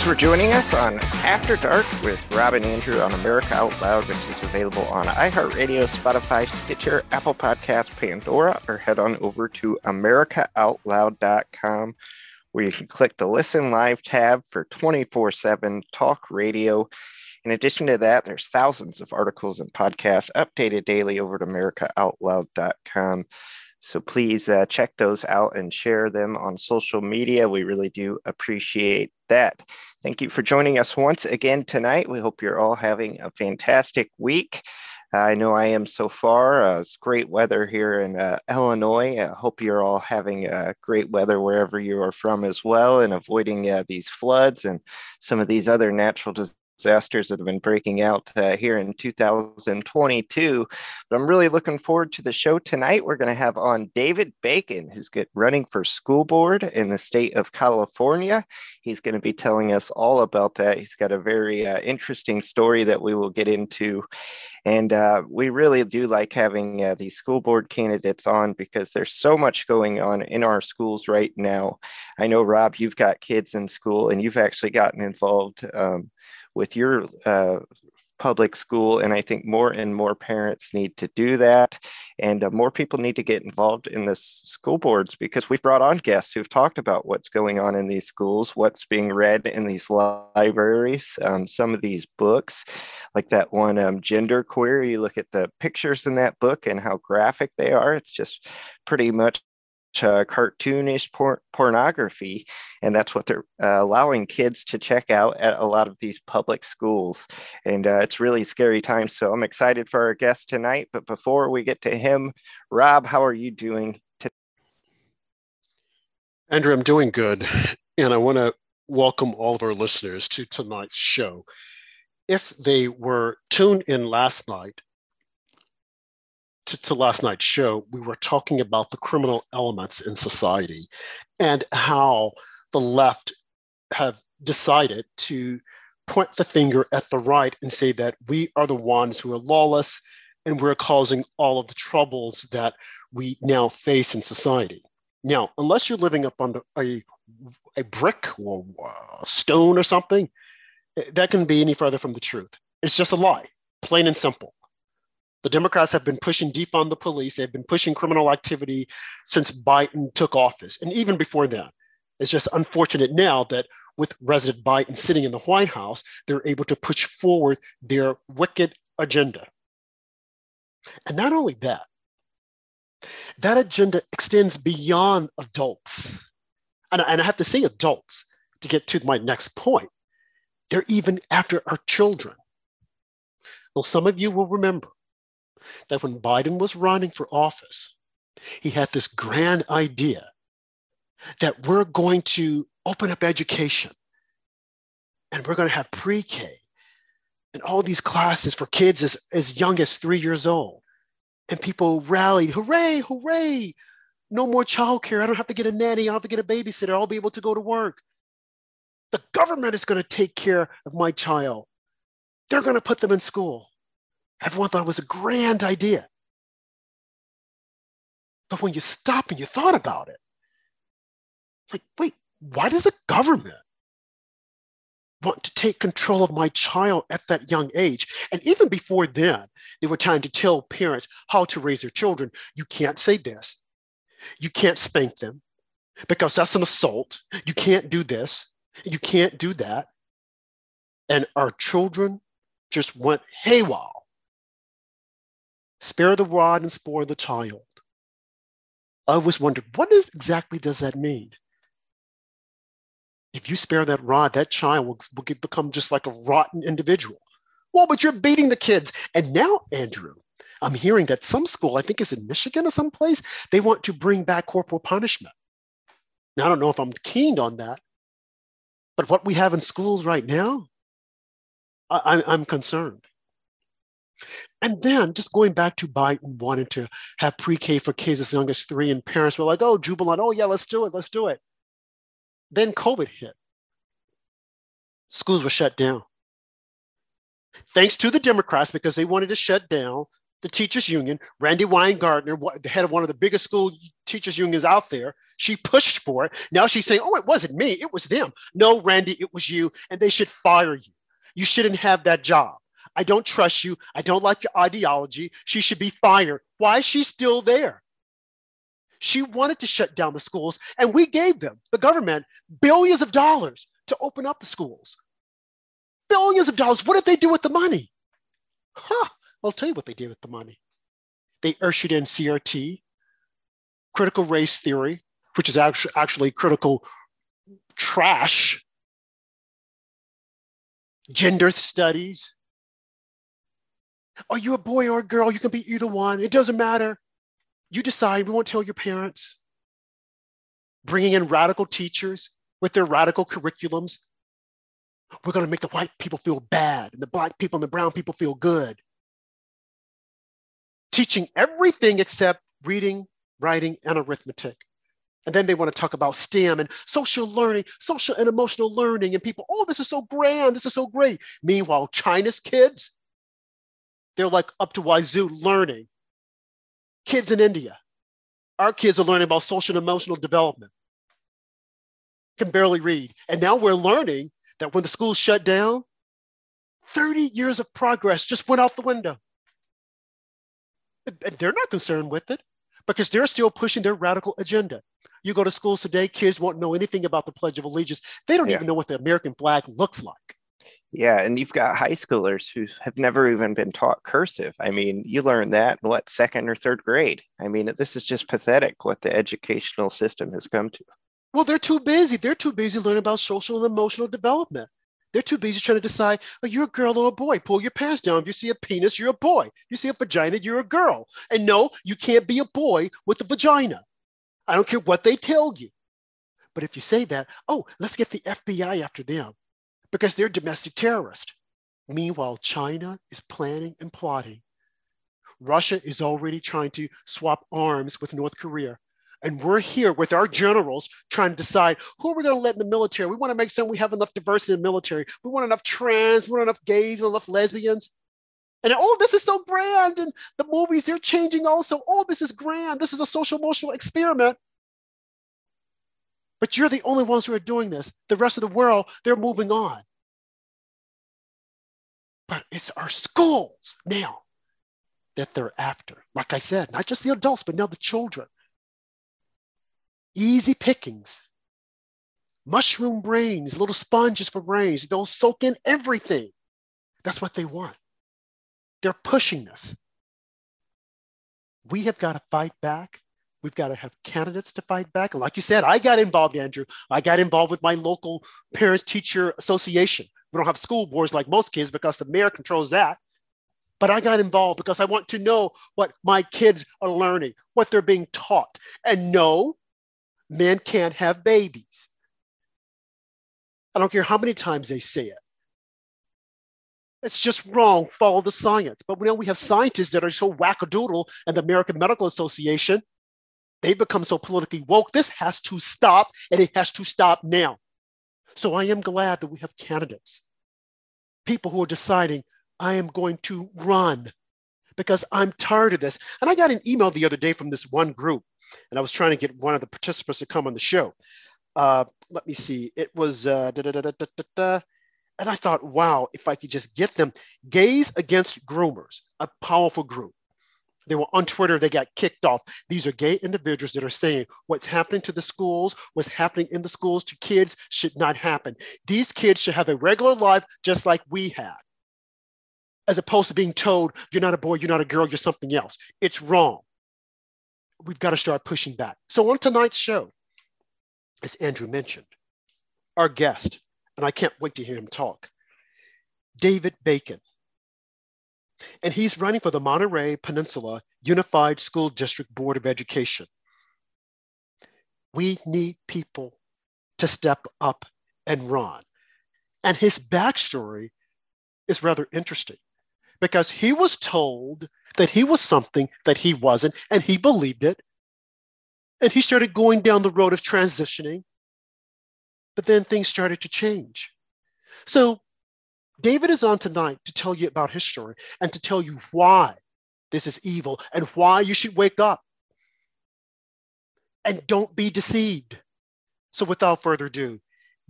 Thanks for joining us on After Dark with Rob and Andrew on America Out Loud, which is available on iHeartRadio, Spotify, Stitcher, Apple Podcasts, Pandora, or head on over to AmericaOutloud.com where you can click the Listen Live tab for 24 7 talk radio. In addition to that, there's thousands of articles and podcasts updated daily over at AmericaOutloud.com. So please uh, check those out and share them on social media. We really do appreciate that. Thank you for joining us once again tonight. We hope you're all having a fantastic week. I know I am so far. Uh, it's great weather here in uh, Illinois. I hope you're all having uh, great weather wherever you are from as well and avoiding uh, these floods and some of these other natural disasters disasters that have been breaking out uh, here in 2022. But I'm really looking forward to the show tonight. We're going to have on David Bacon, who's get running for school board in the state of California. He's going to be telling us all about that. He's got a very uh, interesting story that we will get into. And uh, we really do like having uh, these school board candidates on because there's so much going on in our schools right now. I know, Rob, you've got kids in school and you've actually gotten involved um, with your uh, public school. And I think more and more parents need to do that. And uh, more people need to get involved in the school boards because we've brought on guests who've talked about what's going on in these schools, what's being read in these libraries, um, some of these books, like that one, um, Gender Queer. You look at the pictures in that book and how graphic they are. It's just pretty much uh, cartoonish por- pornography, and that's what they're uh, allowing kids to check out at a lot of these public schools. And uh, it's really scary times. So I'm excited for our guest tonight. But before we get to him, Rob, how are you doing? Today? Andrew, I'm doing good, and I want to welcome all of our listeners to tonight's show. If they were tuned in last night, to, to last night's show, we were talking about the criminal elements in society and how the left have decided to point the finger at the right and say that we are the ones who are lawless and we're causing all of the troubles that we now face in society. Now, unless you're living up under a, a brick or a stone or something, eh, that can be any further from the truth. It's just a lie, plain and simple. The Democrats have been pushing defund the police. They've been pushing criminal activity since Biden took office, and even before that. It's just unfortunate now that with President Biden sitting in the White House, they're able to push forward their wicked agenda. And not only that, that agenda extends beyond adults. And, and I have to say adults to get to my next point. They're even after our children. Well, some of you will remember that when Biden was running for office, he had this grand idea that we're going to open up education and we're going to have pre K and all these classes for kids as, as young as three years old. And people rallied, hooray, hooray, no more childcare. I don't have to get a nanny. I don't have to get a babysitter. I'll be able to go to work. The government is going to take care of my child. They're going to put them in school. Everyone thought it was a grand idea. But when you stop and you thought about it, like, wait, why does a government want to take control of my child at that young age? And even before then, they were trying to tell parents how to raise their children. You can't say this. You can't spank them because that's an assault. You can't do this. You can't do that. And our children just went haywire Spare the rod and spoil the child. I always wondered, what is, exactly does that mean? If you spare that rod, that child will, will get, become just like a rotten individual. Well, but you're beating the kids. And now, Andrew, I'm hearing that some school, I think is in Michigan or someplace, they want to bring back corporal punishment. Now, I don't know if I'm keen on that, but what we have in schools right now, I, I'm concerned. And then just going back to Biden wanting to have pre-K for kids as young as three, and parents were like, oh, jubilant, oh yeah, let's do it, let's do it. Then COVID hit. Schools were shut down. Thanks to the Democrats because they wanted to shut down the teachers union, Randi Weingarten, the head of one of the biggest school teachers unions out there, she pushed for it. Now she's saying, oh, it wasn't me, it was them. No, Randi, it was you, and they should fire you. You shouldn't have that job. I don't trust you. I don't like your ideology. She should be fired. Why is she still there? She wanted to shut down the schools, and we gave them, the government, billions of dollars to open up the schools. Billions of dollars. What did they do with the money? Huh. I'll tell you what they did with the money. They ushered in CRT, critical race theory, which is actually, actually critical trash, gender studies. Are you a boy or a girl? You can be either one. It doesn't matter. You decide. We won't tell your parents. Bringing in radical teachers with their radical curriculums. We're going to make the white people feel bad and the black people and the brown people feel good teaching everything except reading, writing, and arithmetic. And then they want to talk about STEM and social learning, social and emotional learning. And people, oh, this is so grand. This is so great. Meanwhile, China's kids, they're like up to wazoo learning. Kids in India, our kids are learning about social and emotional development, can barely read. And now we're learning that when the schools shut down, 30 years of progress just went out the window And they're not concerned with it because they're still pushing their radical agenda. You go to schools today, kids won't know anything about the Pledge of Allegiance. They don't yeah. even know what the American flag looks like. Yeah, and you've got high schoolers who have never even been taught cursive. I mean, you learn that in what second or third grade. I mean, this is just pathetic what the educational system has come to. Well, they're too busy. They're too busy learning about social and emotional development. They're too busy trying to decide, oh, you're a girl or a boy. Pull your pants down. If you see a penis, you're a boy. You see a vagina, you're a girl. And no, you can't be a boy with a vagina. I don't care what they tell you. But if you say that, oh, let's get the FBI after them because they're domestic terrorists. Meanwhile, China is planning and plotting. Russia is already trying to swap arms with North Korea. And we're here with our generals trying to decide who are we going to let in the military. We want to make sure we have enough diversity in the military. We want enough trans, we want enough gays, we want enough lesbians. And oh, this is so grand. And the movies, they're changing also. Oh, this is grand. This is a social emotional experiment. But you're the only ones who are doing this. The rest of the world, they're moving on. But it's our schools now that they're after. Like I said, not just the adults, but now the children easy pickings. Mushroom brains, little sponges for brains. They'll soak in everything. That's what they want. They're pushing this. We have got to fight back. We've got to have candidates to fight back. And like you said, I got involved, Andrew. I got involved with my local parents teacher association. We don't have school boards like most kids because the mayor controls that. But I got involved because I want to know what my kids are learning, what they're being taught. And no, men can't have babies. I don't care how many times they say it. It's just wrong. Follow the science. But we know we have scientists that are so wackadoodle, and the American Medical Association, they become so politically woke. This has to stop, and it has to stop now. So I am glad that we have candidates, people who are deciding, I am going to run because I'm tired of this. And I got an email the other day from this one group and I was trying to get one of the participants to come on the show. Uh, let me see. It was uh, da, da, da, and I thought, wow, if I could just get them, Gays Against Groomers, a powerful group. They were on Twitter, they got kicked off. These are gay individuals that are saying what's happening to the schools, what's happening in the schools to kids should not happen. These kids should have a regular life just like we had, as opposed to being told, you're not a boy, you're not a girl, you're something else. It's wrong we've got to start pushing back. So on tonight's show, as Andrew mentioned, our guest, and I can't wait to hear him talk, David Bacon. And he's running for the Monterey Peninsula Unified School District Board of Education. We need people to step up and run. And his backstory is rather interesting because he was told that he was something that he wasn't, and he believed it. And he started going down the road of transitioning. But then things started to change. So David is on tonight to tell you about his story and to tell you why this is evil and why you should wake up. And don't be deceived. So, without further ado,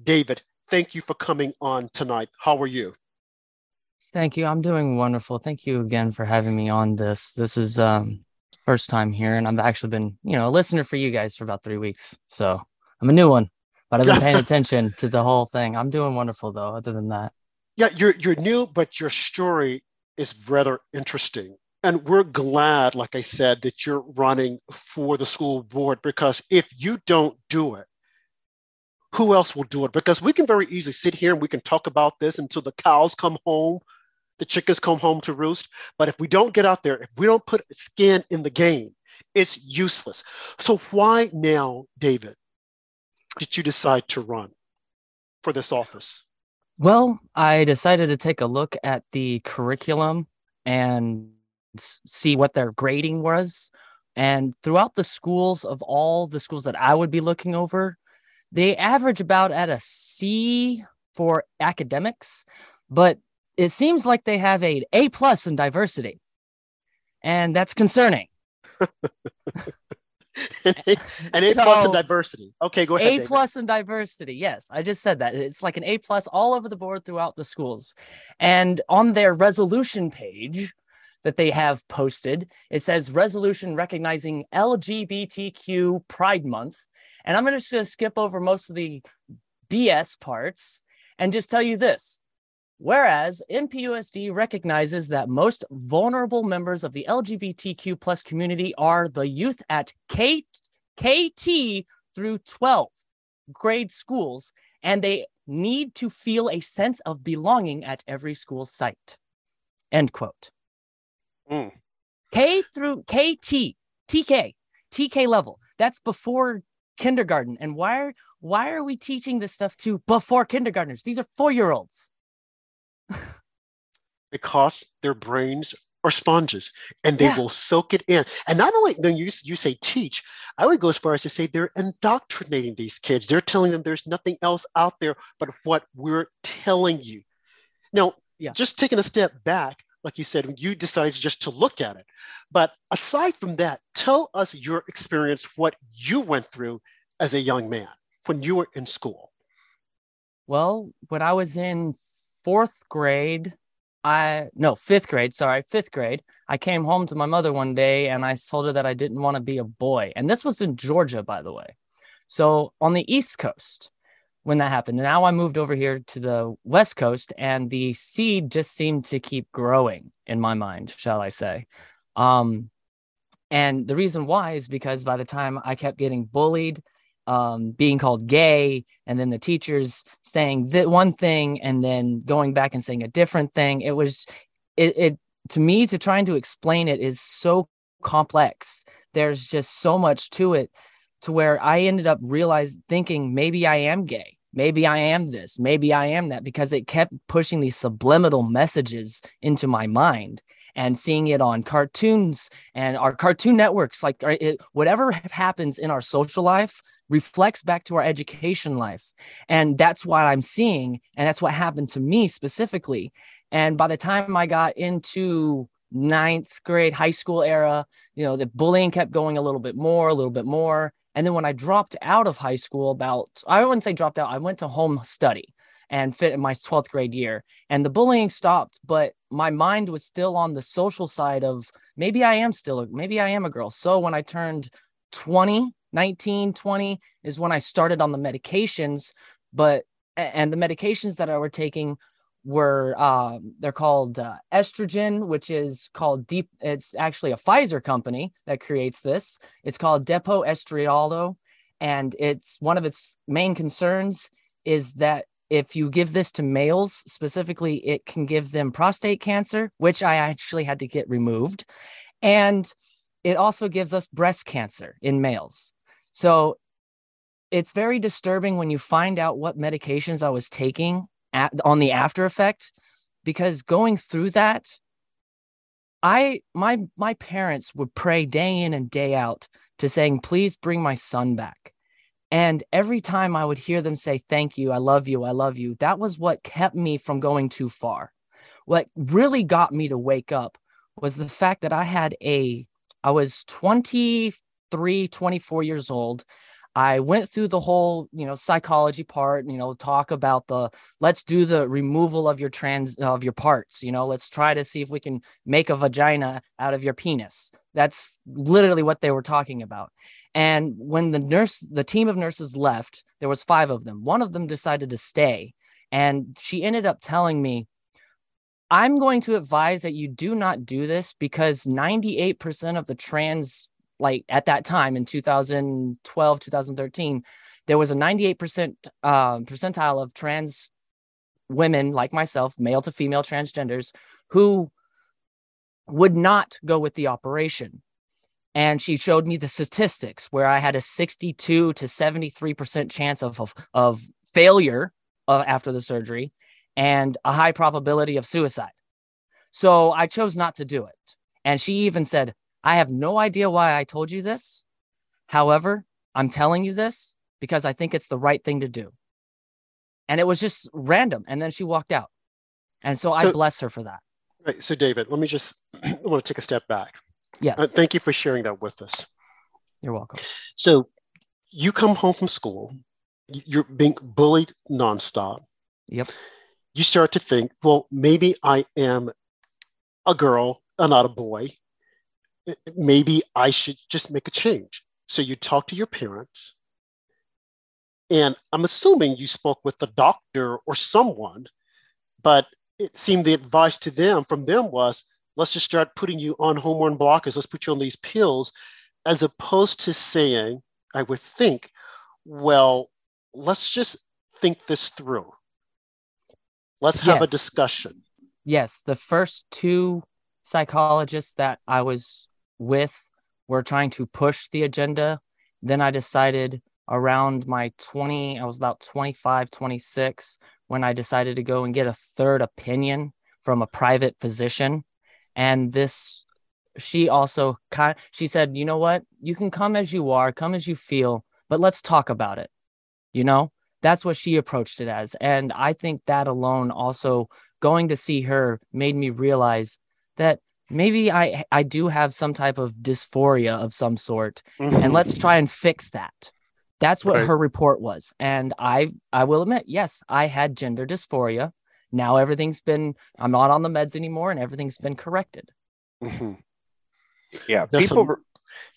David, thank you for coming on tonight. How are you? Thank you. I'm doing wonderful. Thank you again for having me on this. This is um first time here and I've actually been, you know, a listener for you guys for about 3 weeks. So, I'm a new one, but I've been paying attention to the whole thing. I'm doing wonderful though other than that. Yeah, you're you're new but your story is rather interesting. And we're glad like I said that you're running for the school board because if you don't do it who else will do it? Because we can very easily sit here and we can talk about this until the cows come home the chickens come home to roost. But if we don't get out there, if we don't put skin in the game, it's useless. So why now, David, did you decide to run for this office? Well, I decided to take a look at the curriculum and see what their grading was. And throughout the schools of all the schools that I would be looking over, they average about at a C for academics, but it seems like they have a A plus in diversity, and that's concerning. an A, so, plus in diversity. Okay, go ahead. A plus in diversity. Yes, I just said that. It's like an A plus all over the board throughout the schools. And on their resolution page that they have posted, it says resolution recognizing LGBTQ Pride Month. And I'm just going to skip over most of the BS parts and just tell you this Whereas MPUSD recognizes that most vulnerable members of the LGBTQ plus community are the youth at K- KT through 12 grade schools, and they need to feel a sense of belonging at every school site. End quote. Mm. K through KT, TK, TK level. That's before kindergarten. And why are why are we teaching this stuff to before kindergartners? These are four year olds because their brains are sponges and they yeah. will soak it in. And not only when you, you say teach, I would go as far as to say they're indoctrinating these kids. They're telling them there's nothing else out there but what we're telling you. Now, yeah. just taking a step back, like you said, you decided just to look at it. But aside from that, tell us your experience, what you went through as a young man when you were in school. Well, when I was in fourth grade, I no fifth grade, sorry, fifth grade. I came home to my mother one day and I told her that I didn't want to be a boy. And this was in Georgia, by the way. So on the East Coast, when that happened. Now I moved over here to the West Coast, and the seed just seemed to keep growing in my mind, shall I say. Um, and the reason why is because by the time I kept getting bullied um, being called gay and then the teachers saying that one thing and then going back and saying a different thing. It was it, it to me to trying to explain it is so complex. There's just so much to it to where i ended up realizing thinking maybe i am gay. Maybe i am this. Maybe i am that because it kept pushing these subliminal messages into my mind and seeing it on cartoons and our cartoon networks like it, whatever happens in our social life reflects back to our education life. And that's what I'm seeing. And that's what happened to me specifically. And by the time I got into ninth grade, high school era, you know, the bullying kept going a little bit more, a little bit more. And then when I dropped out of high school, about, I wouldn't say dropped out, I went to home study and fit in my 12th grade year. And the bullying stopped, but my mind was still on the social side of maybe I am still, a, maybe I am a girl. So when I turned 20, 19, 20 is when I started on the medications, but and the medications that I were taking were uh, they're called uh, estrogen, which is called deep. It's actually a Pfizer company that creates this. It's called Depo Estradiol, and it's one of its main concerns is that if you give this to males specifically, it can give them prostate cancer, which I actually had to get removed, and it also gives us breast cancer in males. So it's very disturbing when you find out what medications I was taking at, on the after effect because going through that I my my parents would pray day in and day out to saying please bring my son back. And every time I would hear them say thank you, I love you, I love you, that was what kept me from going too far. What really got me to wake up was the fact that I had a, I was 23, 24 years old. I went through the whole, you know, psychology part, you know, talk about the let's do the removal of your trans of your parts, you know, let's try to see if we can make a vagina out of your penis. That's literally what they were talking about. And when the nurse, the team of nurses left, there was five of them. One of them decided to stay, and she ended up telling me, "I'm going to advise that you do not do this because 98% of the trans like at that time in 2012 2013 there was a 98% uh, percentile of trans women like myself male to female transgenders who would not go with the operation and she showed me the statistics where i had a 62 to 73% chance of, of, of failure uh, after the surgery and a high probability of suicide so i chose not to do it and she even said I have no idea why I told you this. However, I'm telling you this because I think it's the right thing to do. And it was just random. And then she walked out. And so, so I bless her for that. Right. So, David, let me just, I want to take a step back. Yes. Uh, thank you for sharing that with us. You're welcome. So, you come home from school, you're being bullied nonstop. Yep. You start to think, well, maybe I am a girl and not a boy maybe I should just make a change. So you talk to your parents. And I'm assuming you spoke with the doctor or someone, but it seemed the advice to them from them was let's just start putting you on hormone blockers, let's put you on these pills, as opposed to saying, I would think, well, let's just think this through. Let's have yes. a discussion. Yes, the first two psychologists that I was with were trying to push the agenda. Then I decided around my 20, I was about 25, 26, when I decided to go and get a third opinion from a private physician. And this, she also, kind she said, you know what? You can come as you are, come as you feel, but let's talk about it. You know, that's what she approached it as. And I think that alone also going to see her made me realize that maybe I I do have some type of dysphoria of some sort, mm-hmm. and let's try and fix that. That's what right. her report was, and I I will admit, yes, I had gender dysphoria. Now everything's been I'm not on the meds anymore, and everything's been corrected. Mm-hmm. Yeah, That's people. Some...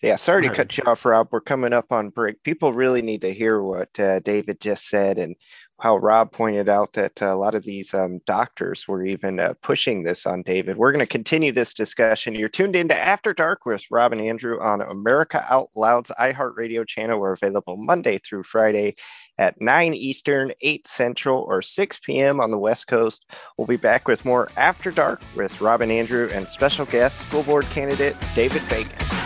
Yeah, sorry to cut you off, Rob. We're coming up on break. People really need to hear what uh, David just said and how Rob pointed out that uh, a lot of these um, doctors were even uh, pushing this on David. We're going to continue this discussion. You're tuned into After Dark with Rob and Andrew on America Out Loud's iHeartRadio channel. We're available Monday through Friday at 9 Eastern, 8 Central, or 6 p.m. on the West Coast. We'll be back with more After Dark with Rob and Andrew and special guest, school board candidate David Bacon.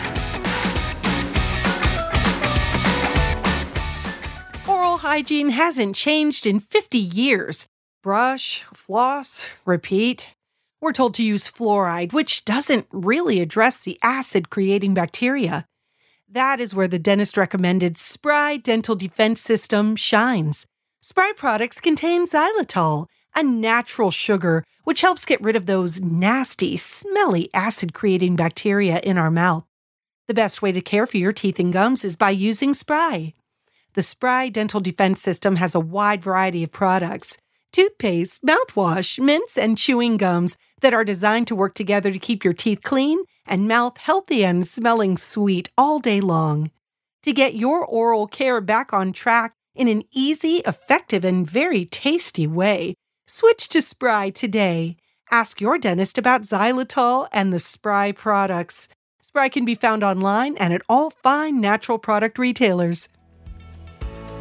Hygiene hasn't changed in 50 years. Brush, floss, repeat. We're told to use fluoride, which doesn't really address the acid creating bacteria. That is where the dentist recommended Spry Dental Defense System shines. Spry products contain xylitol, a natural sugar which helps get rid of those nasty, smelly acid creating bacteria in our mouth. The best way to care for your teeth and gums is by using Spry. The Spry Dental Defense System has a wide variety of products toothpaste, mouthwash, mints, and chewing gums that are designed to work together to keep your teeth clean and mouth healthy and smelling sweet all day long. To get your oral care back on track in an easy, effective, and very tasty way, switch to Spry today. Ask your dentist about xylitol and the Spry products. Spry can be found online and at all fine natural product retailers.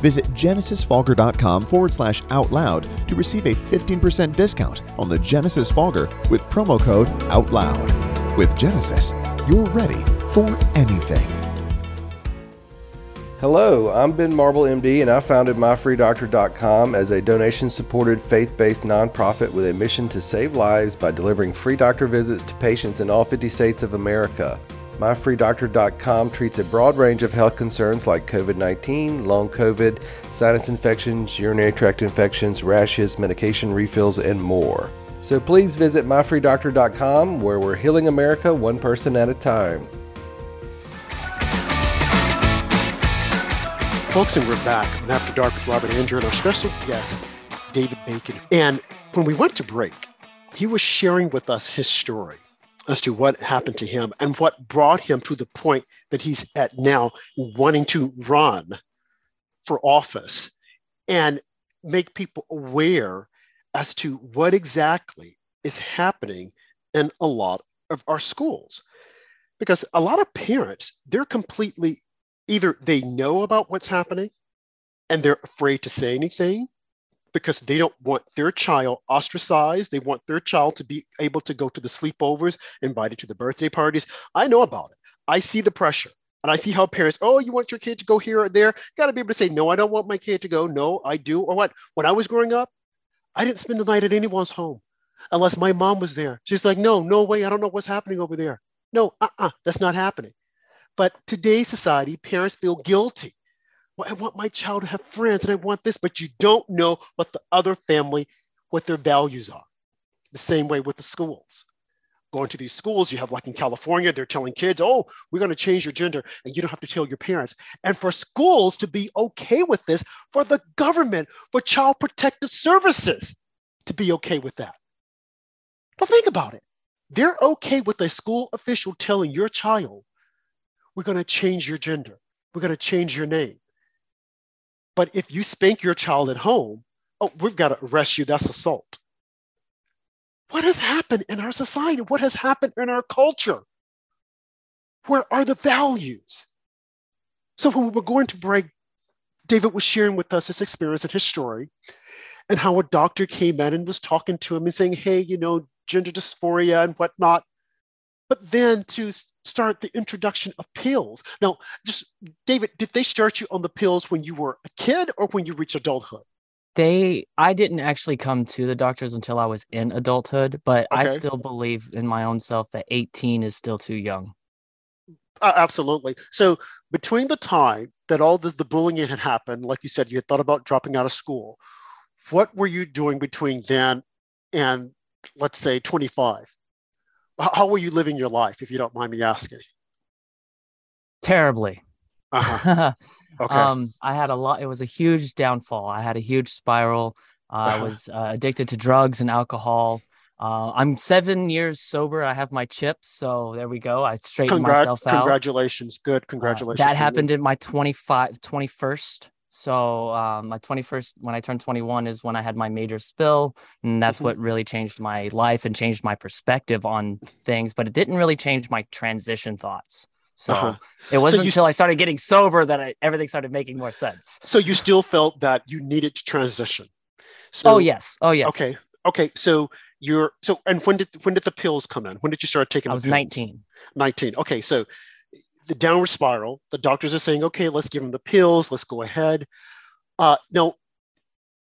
Visit genesisfogger.com forward slash out loud to receive a 15% discount on the Genesis Fogger with promo code OUTLOUD. With Genesis, you're ready for anything. Hello, I'm Ben Marble, MD, and I founded MyFreeDoctor.com as a donation supported faith based nonprofit with a mission to save lives by delivering free doctor visits to patients in all 50 states of America. MyFreeDoctor.com treats a broad range of health concerns like COVID 19, long COVID, sinus infections, urinary tract infections, rashes, medication refills, and more. So please visit MyFreeDoctor.com where we're healing America one person at a time. Folks, and we're back on After Dark with Rob and Andrew and our special guest, David Bacon. And when we went to break, he was sharing with us his story as to what happened to him and what brought him to the point that he's at now, wanting to run for office and make people aware as to what exactly is happening in a lot of our schools. Because a lot of parents, they're completely either they know about what's happening and they're afraid to say anything because they don't want their child ostracized. They want their child to be able to go to the sleepovers, invited to the birthday parties. I know about it. I see the pressure. And I see how parents, oh, you want your kid to go here or there? Got to be able to say, no, I don't want my kid to go. No, I do. Or what? When I was growing up, I didn't spend the night at anyone's home unless my mom was there. She's like, no, no way. I don't know what's happening over there. No, uh uh-uh, uh, that's not happening. But today's society, parents feel guilty. Well, I want my child to have friends and I want this, but you don't know what the other family, what their values are. The same way with the schools. Going to these schools, you have like in California, they're telling kids, oh, we're going to change your gender, and you don't have to tell your parents. And for schools to be okay with this, for the government, for child protective services to be okay with that. But think about it. They're okay with a school official telling your child we're going to change your gender. We're going to change your name. But if you spank your child at home, oh, we've got to arrest you. That's assault. What has happened in our society? What has happened in our culture? Where are the values? So when we were going to break, David was sharing with us his experience and his story, and how a doctor came in and was talking to him and saying, hey, you know, gender dysphoria and whatnot but then to start the introduction of pills. Now, just David, did they start you on the pills when you were a kid or when you reached adulthood? They, I didn't actually come to the doctors until I was in adulthood, but okay. I still believe in my own self that 18 is still too young. Uh, absolutely. So between the time that all the, the bullying had happened, like you said, you had thought about dropping out of school. What were you doing between then and let's say 25? How were you living your life, if you don't mind me asking? Terribly. Uh-huh. okay. um, I had a lot. It was a huge downfall. I had a huge spiral. Uh, uh-huh. I was uh, addicted to drugs and alcohol. Uh, I'm seven years sober. I have my chips, so there we go. I straightened Congrat- myself out. Congratulations, good. Congratulations. Uh, that happened in my 25, 21st so um, my 21st, when I turned 21, is when I had my major spill, and that's mm-hmm. what really changed my life and changed my perspective on things. But it didn't really change my transition thoughts. So uh-huh. it wasn't so until I started getting sober that I, everything started making more sense. So you still felt that you needed to transition. So, oh yes. Oh yes. Okay. Okay. So you're so and when did when did the pills come in? When did you start taking? I was 19. 19. Okay. So the downward spiral. The doctors are saying, okay, let's give him the pills. Let's go ahead. Uh, now,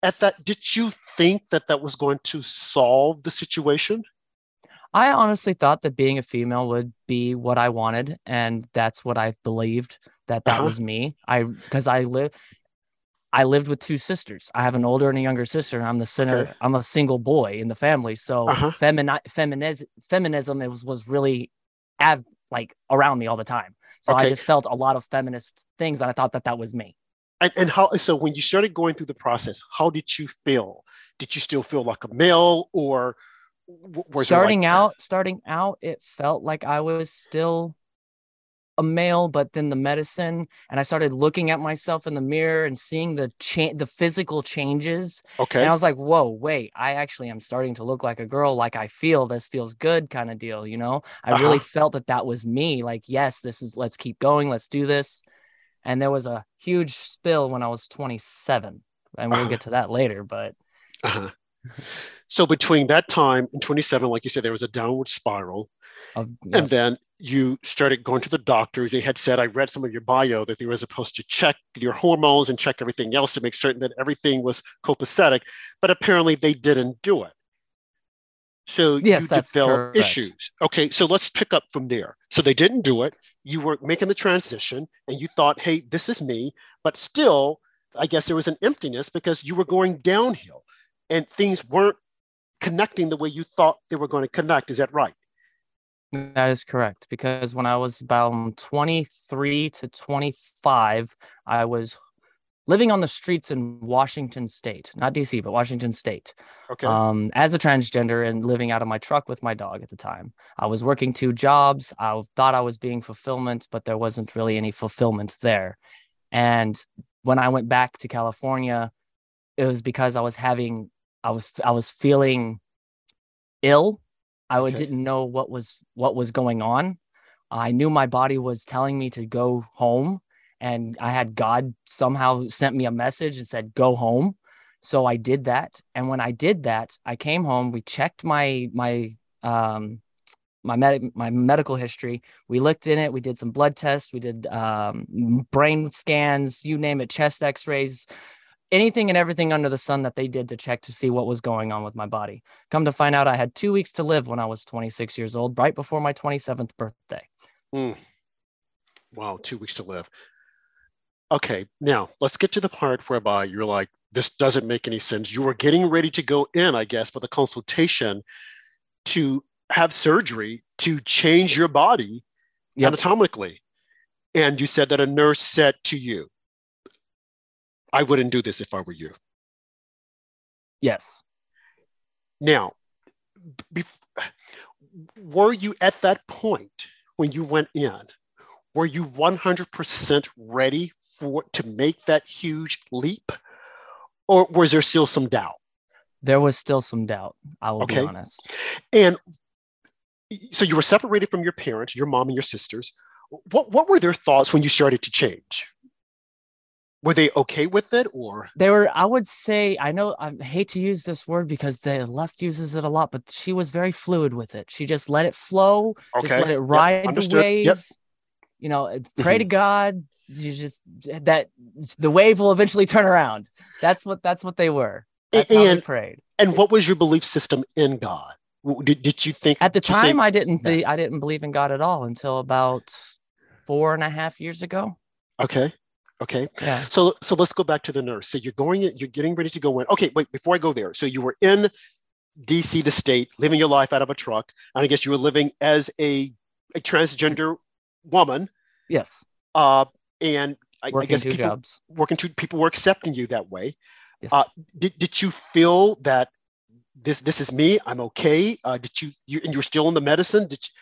at that, did you think that that was going to solve the situation? I honestly thought that being a female would be what I wanted, and that's what I believed that that uh-huh. was me. I because I live, I lived with two sisters. I have an older and a younger sister, and I'm the center. Okay. I'm a single boy in the family, so uh-huh. femini- feminiz- feminism was was really av- like around me all the time. So okay. I just felt a lot of feminist things, and I thought that that was me. And, and how? So when you started going through the process, how did you feel? Did you still feel like a male, or starting like... out? Starting out, it felt like I was still a male, but then the medicine, and I started looking at myself in the mirror and seeing the change, the physical changes. Okay. And I was like, whoa, wait, I actually am starting to look like a girl. Like I feel this feels good, kind of deal. You know, I uh-huh. really felt that that was me. Like, yes, this is. Let's keep going. Let's do this. And there was a huge spill when I was 27, and we'll uh-huh. get to that later. But uh-huh. So between that time and 27, like you said, there was a downward spiral. Of, yep. And then you started going to the doctors. They had said, I read some of your bio that they were supposed to check your hormones and check everything else to make certain that everything was copacetic, but apparently they didn't do it. So Yes, you correct. issues. Okay, so let's pick up from there. So they didn't do it. You were making the transition and you thought, hey, this is me. But still, I guess there was an emptiness because you were going downhill and things weren't connecting the way you thought they were going to connect. Is that right? That is correct. Because when I was about 23 to 25, I was living on the streets in Washington State, not DC, but Washington State, Okay. um, as a transgender and living out of my truck with my dog at the time. I was working two jobs. I thought I was being fulfillment, but there wasn't really any fulfillment there. And when I went back to California, it was because I was having, I was, I was feeling ill. I Okay. didn't know what was what was going on. I knew my body was telling me to go home, and I had God somehow sent me a message and said go home. So I did that, and when I did that, I came home. We checked my my um my med- my medical history. We looked in it. We did some blood tests. We did um, brain scans. You name it, chest X-rays, anything and everything under the sun that they did to check to see what was going on with my body. Come to find out, I had two weeks to live when I was 26 years old, right before my 27th birthday. Mm. Wow, two weeks to live. Okay, now let's get to the part whereby you're like, this doesn't make any sense. You were getting ready to go in, I guess, for the consultation to have surgery to change your body Yep. anatomically. And you said that a nurse said to you, I wouldn't do this if I were you. Yes. Now, be- were you at that point when you went in? Were you 100% ready for to make that huge leap, or was there still some doubt? There was still some doubt. I will Okay. be honest. And so you were separated from your parents, your mom and your sisters. What what were their thoughts when you started to change? Were they okay with it, or They were, I would say, I know I hate to use this word because the left uses it a lot, but she was very fluid with it. She just let it flow, just let it Yep, ride the wave. Yep. You know, pray to mm-hmm. God. You just that the wave will eventually turn around. That's what that's what they were. That's how they And prayed. and what was your belief system in God? Did, did you think At the you say- time, I didn't. Be- I didn't believe in God at all until about four and a half years ago. okay, okay. Yeah. So so let's go back to the nurse. So you're going you're getting ready to go in. Okay, wait, before I go there. So you were in DC the state, living your life out of a truck. And I guess you were living as a, a transgender woman. Yes. Uh, and I, I guess two people jobs. working two people were accepting you that way. Yes. Uh, did, did you feel that this this is me? I'm okay. Uh, did you you and you're still in the medicine? Did you,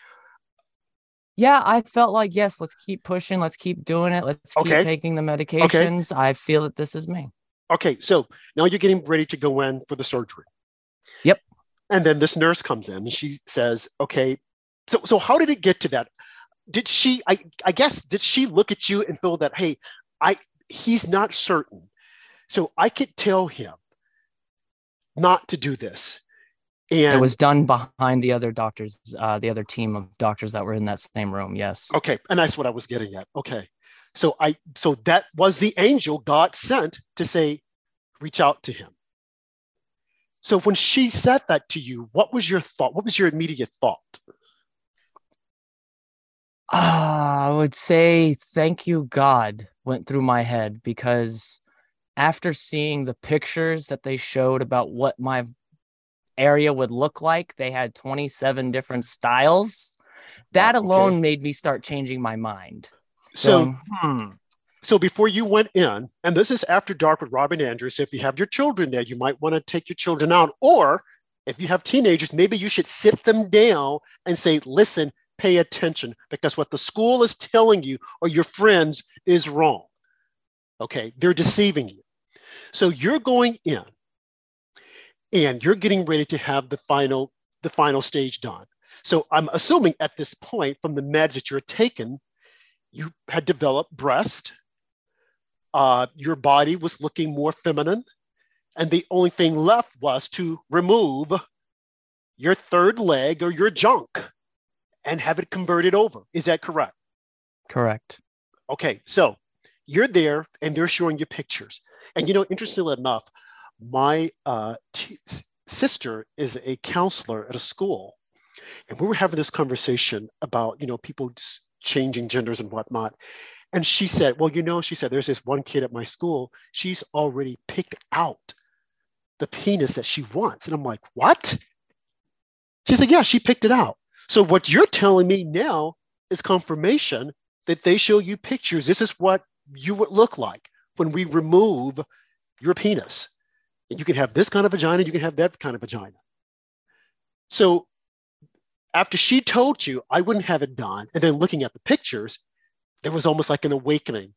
Yeah, I felt like yes, let's keep pushing, let's keep doing it, let's keep taking the medications. I feel that this is me. Okay, so now you're getting ready to go in for the surgery. Yep. And then this nurse comes in and she says, "Okay, so so how did it get to that? Did she? I I guess did she look at you and feel that hey, I he's not certain, so I could tell him not to do this." And it was done behind the other doctors, uh, the other team of doctors that were in that same room. Yes. okay, and that's what I was getting at. Okay, so I so that was the angel God sent to say, reach out to him. So when she said that to you, what was your thought? What was your immediate thought? Ah, I would say thank you, God, went through my head because after seeing the pictures that they showed about what my area would look like, they had 27 different styles. That Wow, okay. alone made me start changing my mind. So going, hmm, so before you went in, and this is after dark with Rob and Andrews. If you have your children there, you might want to take your children out, or if you have teenagers, maybe you should sit them down and say, "Listen, pay attention, because what the school is telling you or your friends is wrong. Okay, they're deceiving you. So you're going in, and you're getting ready to have the final the final stage done. So I'm assuming at this point, from the meds that you're taking, you had developed breast. Uh, your body was looking more feminine. And the only thing left was to remove your third leg or your junk and have it converted over. Is that correct? Correct. Okay, so you're there and they're showing you pictures. And you know, interestingly enough, my uh, sister is a counselor at a school, and we were having this conversation about you know people changing genders and whatnot. And she said, "Well, you know," she said, "There's this one kid at my school. She's already picked out the penis that she wants." And I'm like, "What?" She said, "Yeah, she picked it out." So what you're telling me now is confirmation that they show you pictures. This is what you would look like when we remove your penis. And you can have this kind of vagina, you can have that kind of vagina. So after she told you, I wouldn't have it done. And then looking at the pictures, there was almost like an awakening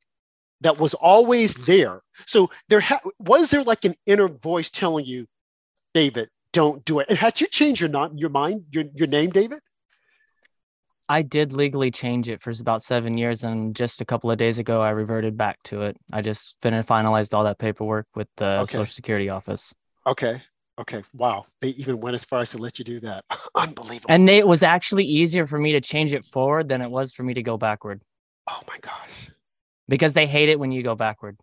that was always there. So there ha- was there like an inner voice telling you, David, don't do it. And had you changed your not your mind, your, your name, David? I did legally change it for about seven years, and just a couple of days ago, I reverted back to it. I just finished finalized all that paperwork with the Okay. Social Security office, Okay. Okay. Wow. They even went as far as to let you do that. Unbelievable. and it was actually easier for me to change it forward than it was for me to go backward oh my gosh. because they hate it when you go backward.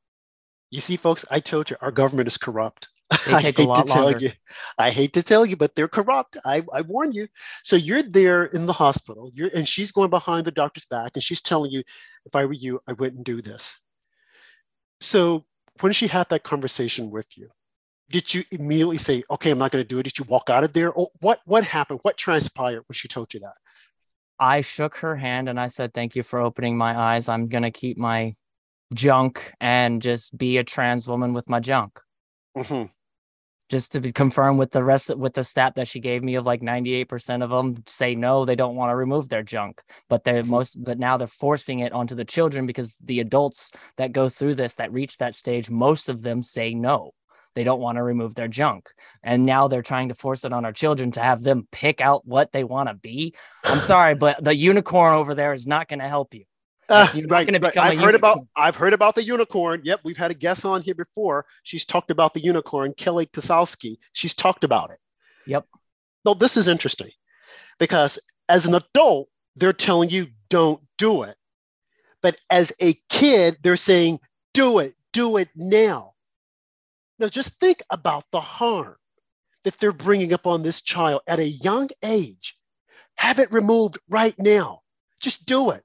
You see, folks, I told you our government is corrupt. They I take a hate lot to tell longer. you. I hate to tell you, but they're corrupt. I, I warn you. So you're there in the hospital, you're and she's going behind the doctor's back and she's telling you, if I were you, I wouldn't do this. So when she had that conversation with you, did you immediately say, okay, I'm not going to do it? Did you walk out of there? Or what what happened? What transpired when she told you that? I shook her hand and I said, Thank you for opening my eyes. I'm going to keep my junk and just be a trans woman with my junk. Mhm. Just to be confirmed with the rest with the stat that she gave me of like 98% of them say no, they don't want to remove their junk. But they're most, but now they're forcing it onto the children because the adults that go through this, that reach that stage, most of them say no. They don't want to remove their junk. And now they're trying to force it on our children to have them pick out what they want to be. I'm sorry, but the unicorn over there is not going to help you. Uh, right, right. I've heard about. I've heard about the unicorn. Yep, we've had a guest on here before. She's talked about the unicorn, Kelly Kasowski. She's talked about it. Yep. No, this is interesting because as an adult, they're telling you don't do it. But as a kid, they're saying, do it, do it now. Now just think about the harm that they're bringing up on this child at a young age. Have it removed right now. Just do it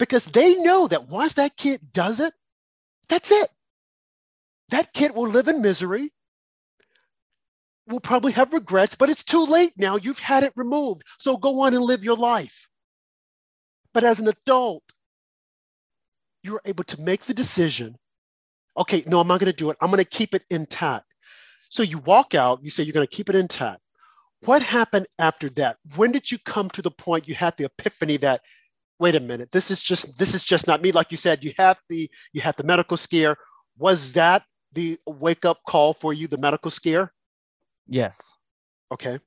because they know that once that kid does it, that's it. That kid will live in misery, will probably have regrets, but it's too late now. You've had it removed. So go on and live your life. But as an adult, you're able to make the decision okay, no, I'm not going to do it. I'm going to keep it intact. So you walk out, you say you're going to keep it intact. What happened after that? When did you come to the point you had the epiphany that wait a minute this is just this is just not me like you said you had the you had the medical scare was that the wake up call for you the medical scare Yes. okay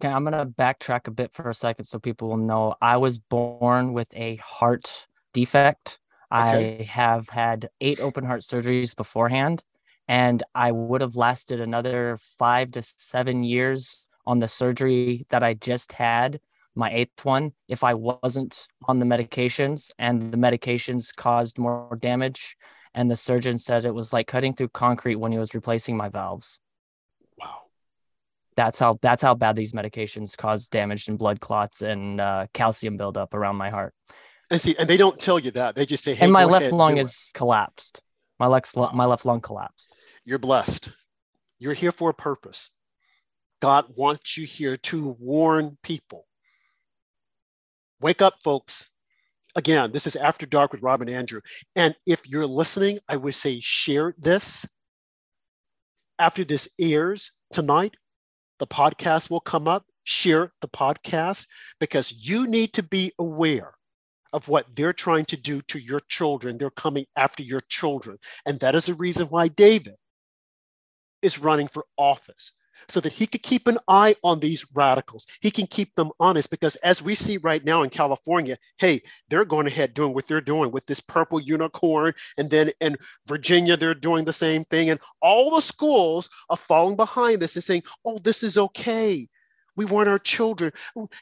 Okay, I'm gonna backtrack a bit for a second so people will know. I was born with a heart defect. Okay. I have had eight open heart surgeries beforehand, and I would have lasted another five to seven years on the surgery that I just had, my eighth one, if I wasn't on the medications, and the medications caused more damage. And the surgeon said it was like cutting through concrete when he was replacing my valves wow that's how that's how bad these medications cause damage and blood clots and uh, calcium buildup around my heart. and see and they don't tell you that they just say hey and my left ahead, lung is it. collapsed. My left Wow. my left lung collapsed. you're blessed you're here for a purpose god wants you here to warn people wake up folks. Again this is after dark with rob and andrew. And if you're listening i would say share this. After this airs tonight the podcast will come up. Share the podcast because you need to be aware of what they're trying to do to your children. They're coming after your children. And that is the reason why david is running for office so that he could keep an eye on these radicals. He can keep them honest because as we see right now in California, hey, they're going ahead doing what they're doing with this purple unicorn. And then in Virginia, they're doing the same thing. And all the schools are falling behind this and saying, oh, this is okay. We want our children,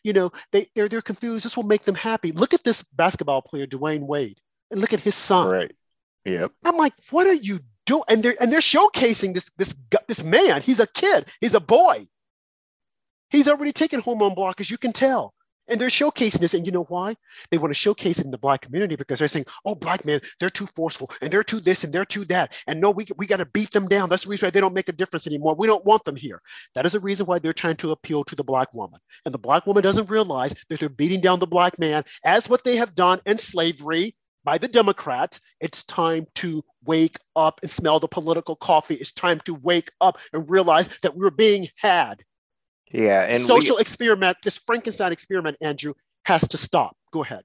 you know, they, they're, they're confused. This will make them happy. Look at this basketball player, Dwyane Wade, and look at his son. Right. Yep. I'm like, what are you doing? And they're and they're showcasing this this this man. He's a kid. He's a boy. He's already taken hormone blockers. You can tell. And they're showcasing this. And you know why? They want to showcase it in the black community because they're saying, oh, black men, they're too forceful and they're too this and they're too that. And no, we, we got to beat them down. That's the reason why they don't make a difference anymore. We don't want them here. That is the reason why they're trying to appeal to the black woman. And the black woman doesn't realize that they're beating down the black man as what they have done in slavery by the Democrats. It's time to wake up and smell the political coffee. It's time to wake up and realize that we're being had. Yeah, and social we, experiment, this Frankenstein experiment, Andrew, has to stop. Go ahead.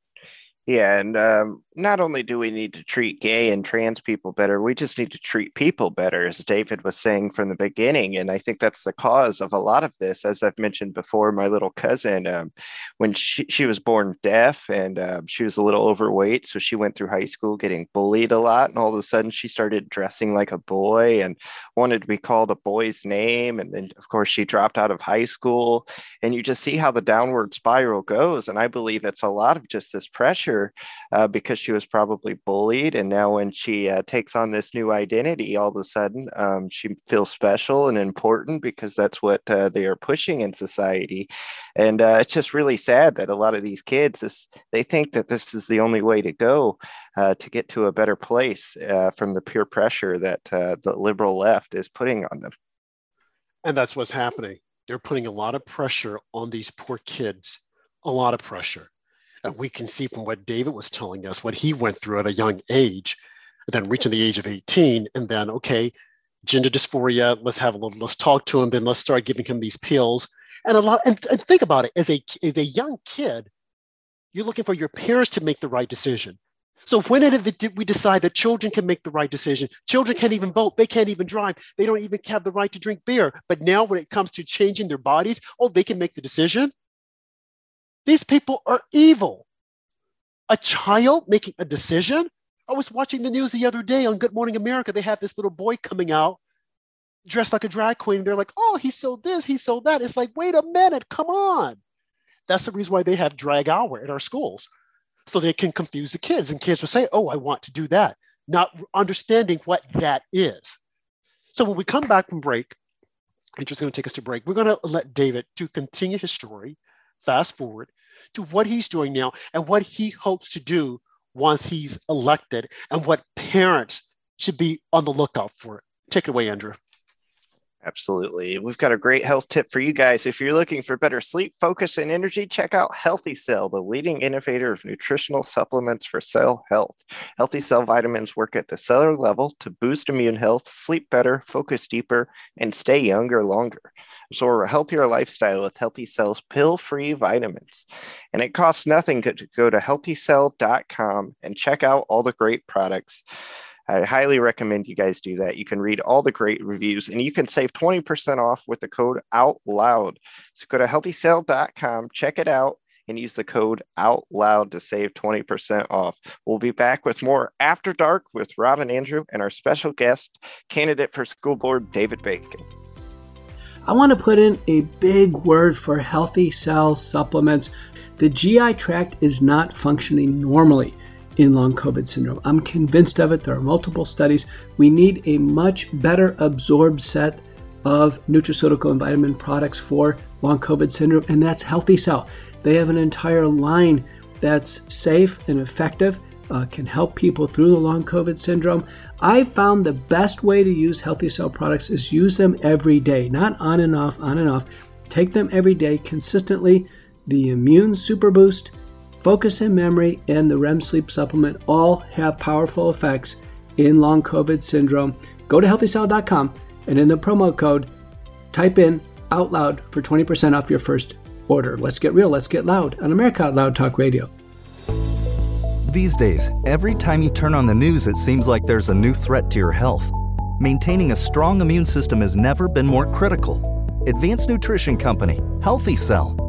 Yeah, and um, not only do we need to treat gay and trans people better, we just need to treat people better, as David was saying from the beginning. And I think that's the cause of a lot of this. As I've mentioned before, my little cousin, um, when she, she was born deaf and um, she was a little overweight, so she went through high school getting bullied a lot. And all of a sudden, she started dressing like a boy and wanted to be called a boy's name. And then, of course, she dropped out of high school. And you just see how the downward spiral goes. And I believe it's a lot of just this pressure uh, because she was probably bullied. And now, when she uh, takes on this new identity, all of a sudden um, she feels special and important because that's what uh, they are pushing in society. And uh, it's just really sad that a lot of these kids, this, they think that this is the only way to go. Uh, to get to a better place uh, from the peer pressure that the liberal left is putting on them. And that's what's happening. They're putting a lot of pressure on these poor kids, a lot of pressure. We can see from what David was telling us what he went through at a young age, then reaching the age of 18, and then, okay, gender dysphoria, let's have a little, let's talk to him, then let's start giving him these pills. And a lot, and, and think about it, as a, as a young kid, you're looking for your parents to make the right decision. So when did we decide that children can make the right decision? Children can't even vote. They can't even drive. They don't even have the right to drink beer. But now when it comes to changing their bodies, oh, they can make the decision. These people are evil. A child making a decision? I was watching the news the other day on Good Morning America. They had this little boy coming out dressed like a drag queen. They're like, oh, he sold this, he sold that. It's like, wait a minute, come on. That's the reason why they have drag hour at our schools. So they can confuse the kids, and kids will say, oh, I want to do that, not understanding what that is. So when we come back from break, I'm just going to take us to break. We're going to let David to continue his story fast forward to what he's doing now and what he hopes to do once he's elected and what parents should be on the lookout for. Take it away, Andrew. Absolutely. We've got a great health tip for you guys. If you're looking for better sleep, focus, and energy, check out Healthy Cell, the leading innovator of nutritional supplements for cell health. Healthy Cell vitamins work at the cellular level to boost immune health, sleep better, focus deeper, and stay younger longer. So, a healthier lifestyle with Healthy Cell's pill free vitamins. And it costs nothing to go to healthycell.com and check out all the great products. I highly recommend you guys do that. You can read all the great reviews and you can save 20% off with the code out loud. So go to healthycell.com, check it out, and use the code out loud to save 20% off. We'll be back with more After Dark with Rob and Andrew and our special guest, candidate for school board, David Bacon. I want to put in a big word for healthy cell supplements. The GI tract is not functioning normally in long COVID syndrome. I'm convinced of it. There are multiple studies. We need a much better absorbed set of nutraceutical and vitamin products for long COVID syndrome, and that's Healthy Cell. They have an entire line that's safe and effective, uh, can help people through the long COVID syndrome. I found the best way to use Healthy Cell products is use them every day, not on and off, on and off. Take them every day consistently. The Immune Super Boost Focus and memory and the REM sleep supplement all have powerful effects in long COVID syndrome. Go to healthycell.com and in the promo code, type in out loud for 20% off your first order. Let's get real, let's get loud on America Out Loud Talk Radio. These days, every time you turn on the news, it seems like there's a new threat to your health. Maintaining a strong immune system has never been more critical. advanced nutrition company Healthy Cell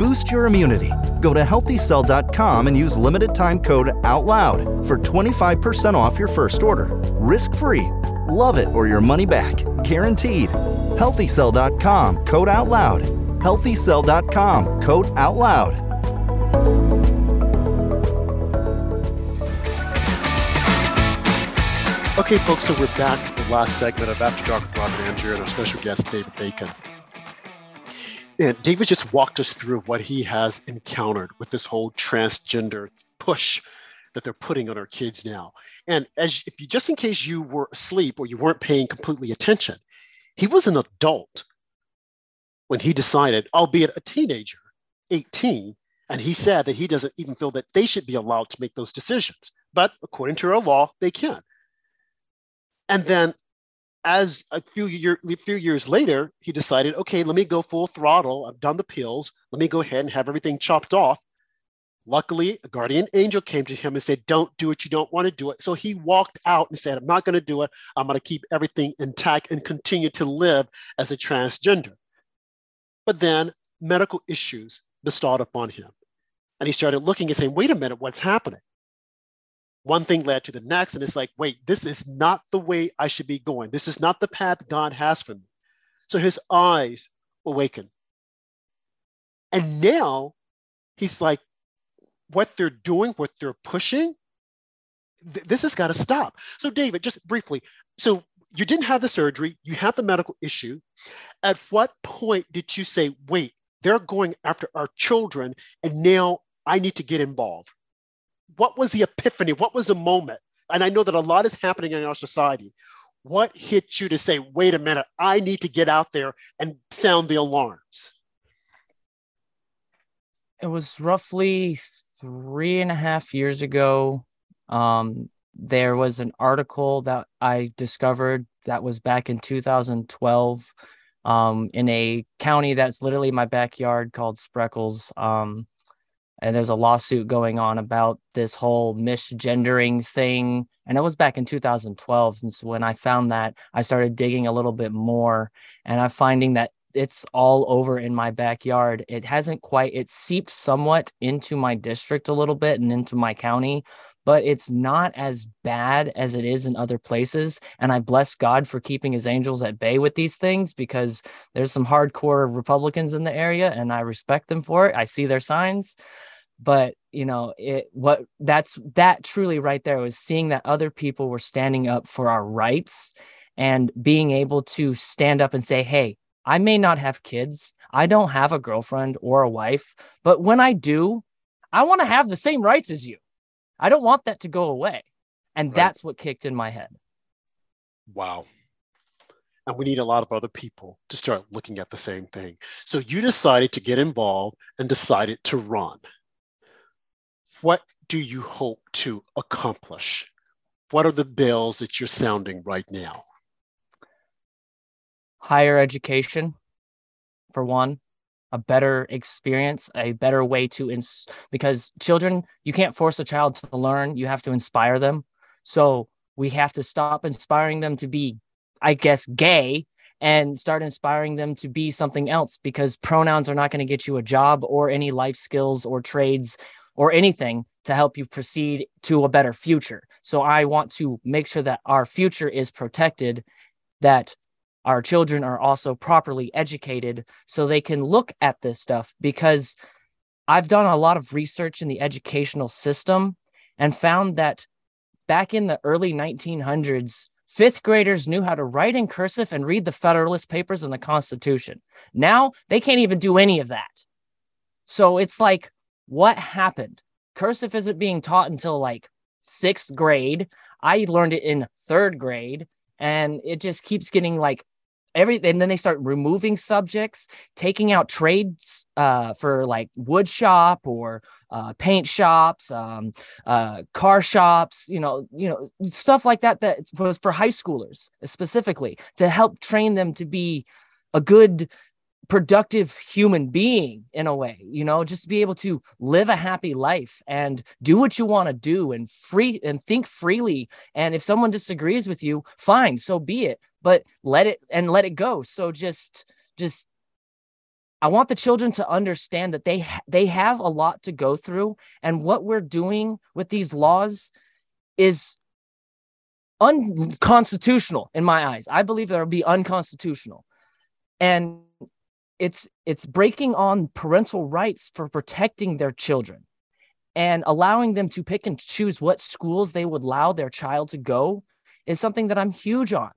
Boost your immunity. Go to healthycell.com and use limited time code OUTLOUD for 25% off your first order. Risk free. Love it or your money back. Guaranteed. Healthycell.com code OUTLOUD. Healthycell.com code OUTLOUD. Okay, folks, so we're back with the last segment of After Dark with Rob and Andrew and our special guest, David Bacon. And David just walked us through what he has encountered with this whole transgender push that they're putting on our kids now. And as if you just in case you were asleep or you weren't paying completely attention, he was an adult when he decided, albeit a teenager, 18, and he said that he doesn't even feel that they should be allowed to make those decisions. But according to our law, they can. And then as a few, year, few years later, he decided, okay, let me go full throttle. I've done the pills. Let me go ahead and have everything chopped off. Luckily, a guardian angel came to him and said, Don't do it. You don't want to do it. So he walked out and said, I'm not going to do it. I'm going to keep everything intact and continue to live as a transgender. But then medical issues bestowed upon him. And he started looking and saying, Wait a minute, what's happening? One thing led to the next and it's like wait this is not the way i should be going. This is not the path god has for me. So his eyes awaken. And now he's like what they're doing what they're pushing th- this has got to stop. So david just briefly so you didn't have the surgery you have the medical issue. At what point did you say wait they're going after our children and now i need to get involved what was the epiphany? What was the moment? And I know that a lot is happening in our society. What hit you to say, wait a minute, I need to get out there and sound the alarms? It was roughly three and a half years ago. Um, there was an article that I discovered that was back in 2012 um, in a county that's literally my backyard called Spreckels. Um, and there's a lawsuit going on about this whole misgendering thing and it was back in 2012 and so when i found that i started digging a little bit more and i'm finding that it's all over in my backyard it hasn't quite it seeped somewhat into my district a little bit and into my county but it's not as bad as it is in other places. And I bless God for keeping his angels at bay with these things because there's some hardcore Republicans in the area and I respect them for it. I see their signs but you know it what that's that truly right there was seeing that other people were standing up for our rights and being able to stand up and say hey i may not have kids. I don't have a girlfriend or a wife but when i do i want to have the same rights as you. I don't want that to go away. And right. that's what kicked in my head. Wow. And we need a lot of other people to start looking at the same thing. So you decided to get involved and decided to run what do you hope to accomplish? What are the bills that you're sounding right now? Higher education, for one, a better experience, a better way to, ins- because children, you can't force a child to learn, you have to inspire them. So we have to stop inspiring them to be, I guess, gay and start inspiring them to be something else because pronouns are not going to get you a job or any life skills or trades or anything to help you proceed to a better future. So I want to make sure that our future is protected, that our children are also properly educated so they can look at this stuff because I've done a lot of research in the educational system and found that back in the early 1900s, fifth graders knew how to write in cursive and read the Federalist Papers and the Constitution. Now they can't even do any of that. So it's like, what happened? Cursive isn't being taught until like sixth grade. I learned it in third grade, and it just keeps getting like every. And then they start removing subjects, taking out trades, uh, for like wood shop or uh, paint shops, um, uh, car shops, you know, you know, stuff like that. That was for high schoolers specifically to help train them to be a good productive human being in a way you know just be able to live a happy life and do what you want to do and free and think freely and if someone disagrees with you fine so be it but let it and let it go so just just I want the children to understand that they they have a lot to go through and what we're doing with these laws is unconstitutional in my eyes. I believe that'll be unconstitutional. And it's it's breaking on parental rights for protecting their children and allowing them to pick and choose what schools they would allow their child to go is something that I'm huge on.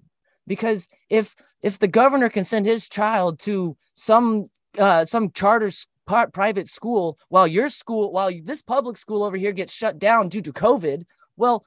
Because if if the governor can send his child to some uh, some charter private school while your school while this public school over here gets shut down due to covid well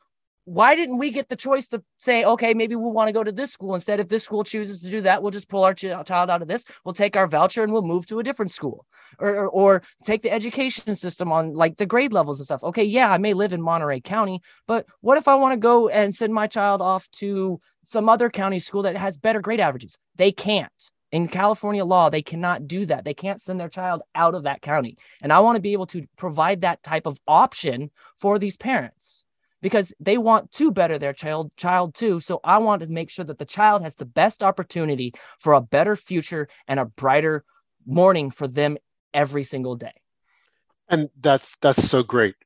why didn't we get the choice to say, okay, maybe we want to go to this school instead? If this school chooses to do that, we'll just pull our child out of this. We'll take our voucher and we'll move to a different school, or, or, or take the education system on like the grade levels and stuff. Okay, yeah, I may live in Monterey County, but what if I want to go and send my child off to some other county school that has better grade averages? They can't. In California law, they cannot do that. They can't send their child out of that county. And I want to be able to provide that type of option for these parents because they want to better their child child too. So i want to make sure that the child has the best opportunity for a better future and a brighter morning for them every single day. And that's that's so great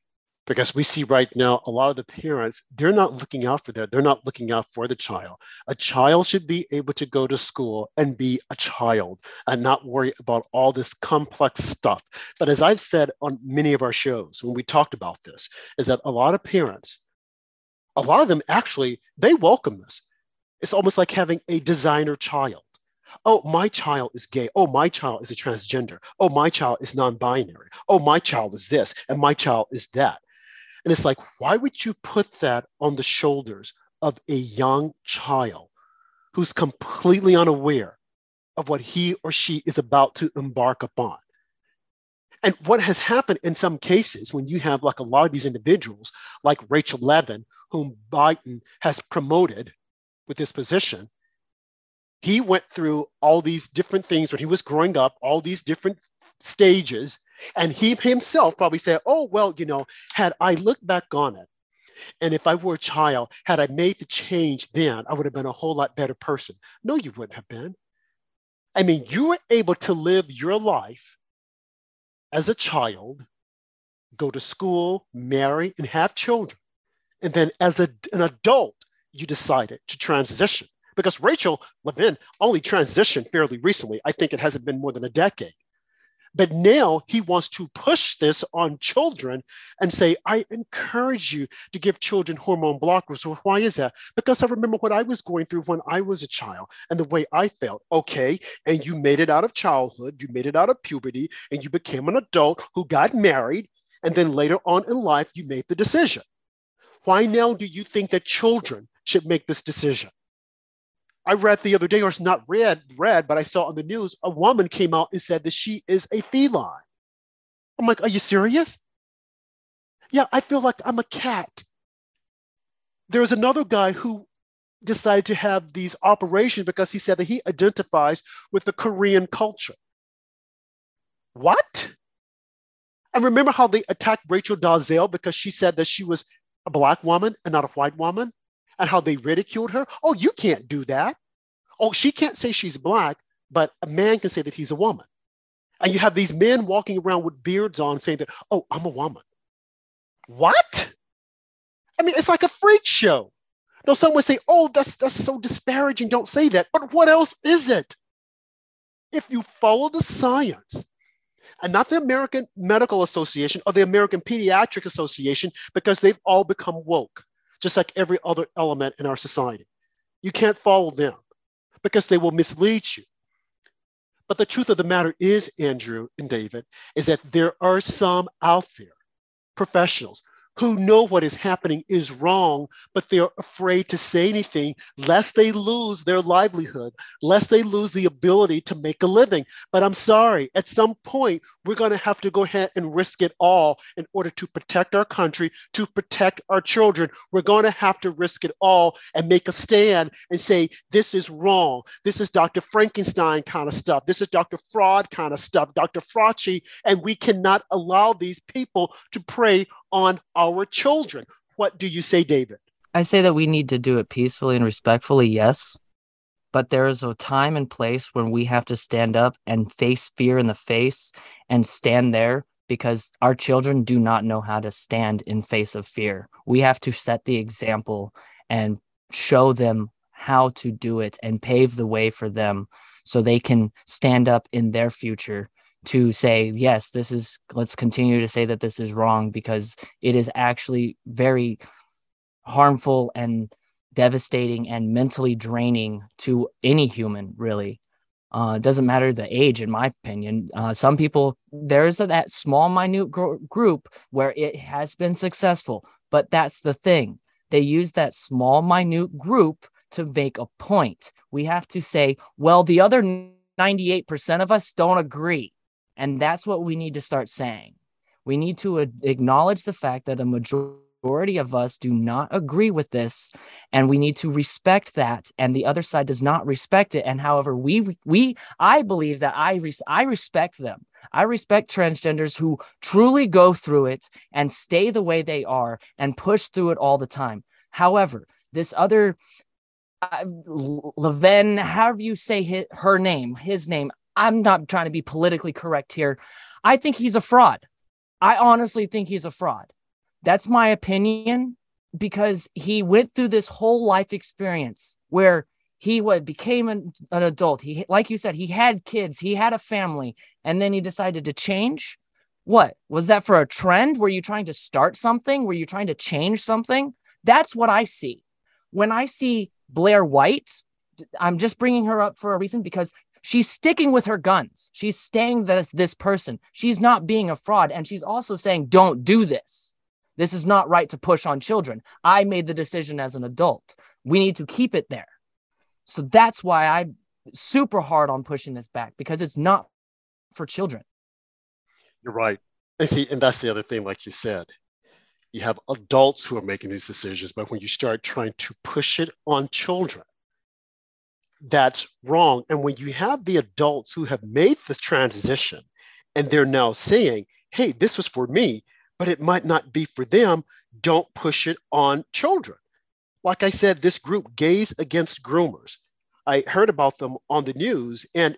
because we see right now a lot of the parents they're not looking out for that. They're not looking out for the child. A child should be able to go to school and be a child and not worry about all this complex stuff. But as i've said on many of our shows when we talked about this is that a lot of parents a lot of them actually they welcome this. It's almost like having a designer child. Oh my child is gay. Oh my child is a transgender. Oh my child is non-binary. Oh my child is this and my child is that and it's like why would you put that on the shoulders of a young child who's completely unaware of what he or she is about to embark upon and what has happened in some cases when you have like a lot of these individuals like rachel levine whom Biden has promoted with this position, he went through all these different things when he was growing up, all these different stages. And he himself probably said, Oh, well, you know, had I looked back on it, and if I were a child, had I made the change then, I would have been a whole lot better person. No, you wouldn't have been. I mean, you were able to live your life as a child, go to school, marry, and have children and then as a, an adult, you decided to transition. Because Rachel Levine only transitioned fairly recently. I think it hasn't been more than a decade. But now he wants to push this on children and say, I encourage you to give children hormone blockers. Well, why is that? Because I remember what I was going through when I was a child and the way I felt. Okay. And you made it out of childhood, you made it out of puberty, and you became an adult who got married. And then later on in life, you made the decision. Why now do you think that children should make this decision? I read the other day, or it's not read, read, but I saw on the news, a woman came out and said that she is a feline. I'm like, are you serious? Yeah, I feel like I'm a cat. There was another guy who decided to have these operations because he said that he identifies with the Korean culture. What? And remember how they attacked Rachel Dolezal because she said that she was a black woman and not a white woman and how they ridiculed her. Oh, you can't do that. Oh, she can't say she's black, but a man can say that he's a woman. And you have these men walking around with beards on saying that, oh, I'm a woman. What? I mean, it's like a freak show. No, some would say, oh, that's that's so disparaging. Don't say that. But what else is it? If you follow the science, and not the American Medical Association or the American Pediatric Association because they've all become woke, just like every other element in our society. You can't follow them because they will mislead you. But the truth of the matter is, Andrew and David, is that there are some out there, professionals, who know what is happening is wrong, but they're afraid to say anything lest they lose their livelihood, lest they lose the ability to make a living. But I'm sorry, at some point, we're going to have to go ahead and risk it all in order to protect our country, to protect our children. We're going to have to risk it all and make a stand and say, this is wrong. This is Dr. Frankenstein kind of stuff. This is Dr. Fraud kind of stuff, Dr. Fauci, and we cannot allow these people to prey on our children. What do you say, David? I say that we need to do it peacefully and respectfully, yes. But there is a time and place when we have to stand up and face fear in the face and stand there because our children do not know how to stand in face of fear. We have to set the example and show them how to do it and pave the way for them so they can stand up in their future to say yes this is let's continue to say that this is wrong because it is actually very harmful and devastating and mentally draining to any human really. Uh, it doesn't matter the age in my opinion. Uh, some people there's a, that small minute gr- group where it has been successful but that's the thing. They use that small minute group to make a point. We have to say well the other 98% of us don't agree and that's what we need to start saying. We need to acknowledge the fact that a majority of us do not agree with this and we need to respect that and the other side does not respect it and however we we I believe that I I respect them. I respect transgenders who truly go through it and stay the way they are and push through it all the time. However, this other uh, Levine, however you say his, her name, his name, I'm not trying to be politically correct here. I think he's a fraud. I honestly think he's a fraud. That's my opinion because he went through this whole life experience where he became an, an adult. He like you said, he had kids, he had a family, and then he decided to change. What was that for a trend? Were you trying to start something? Were you trying to change something? That's what I see. When I see Blair White, I'm just bringing her up for a reason because she's sticking with her guns. She's staying this this person. She's not being a fraud, and she's also saying, "Don't do this. This is not right to push on children. I made the decision as an adult. We need to keep it there." So that's why I'm super hard on pushing this back because it's not for children. You're right. And see, and that's the other thing, like you said. You have adults who are making these decisions, but when you start trying to push it on children, that's wrong. And when you have the adults who have made the transition and they're now saying, hey, this was for me, but it might not be for them, don't push it on children. Like I said, this group, Gays Against Groomers, I heard about them on the news and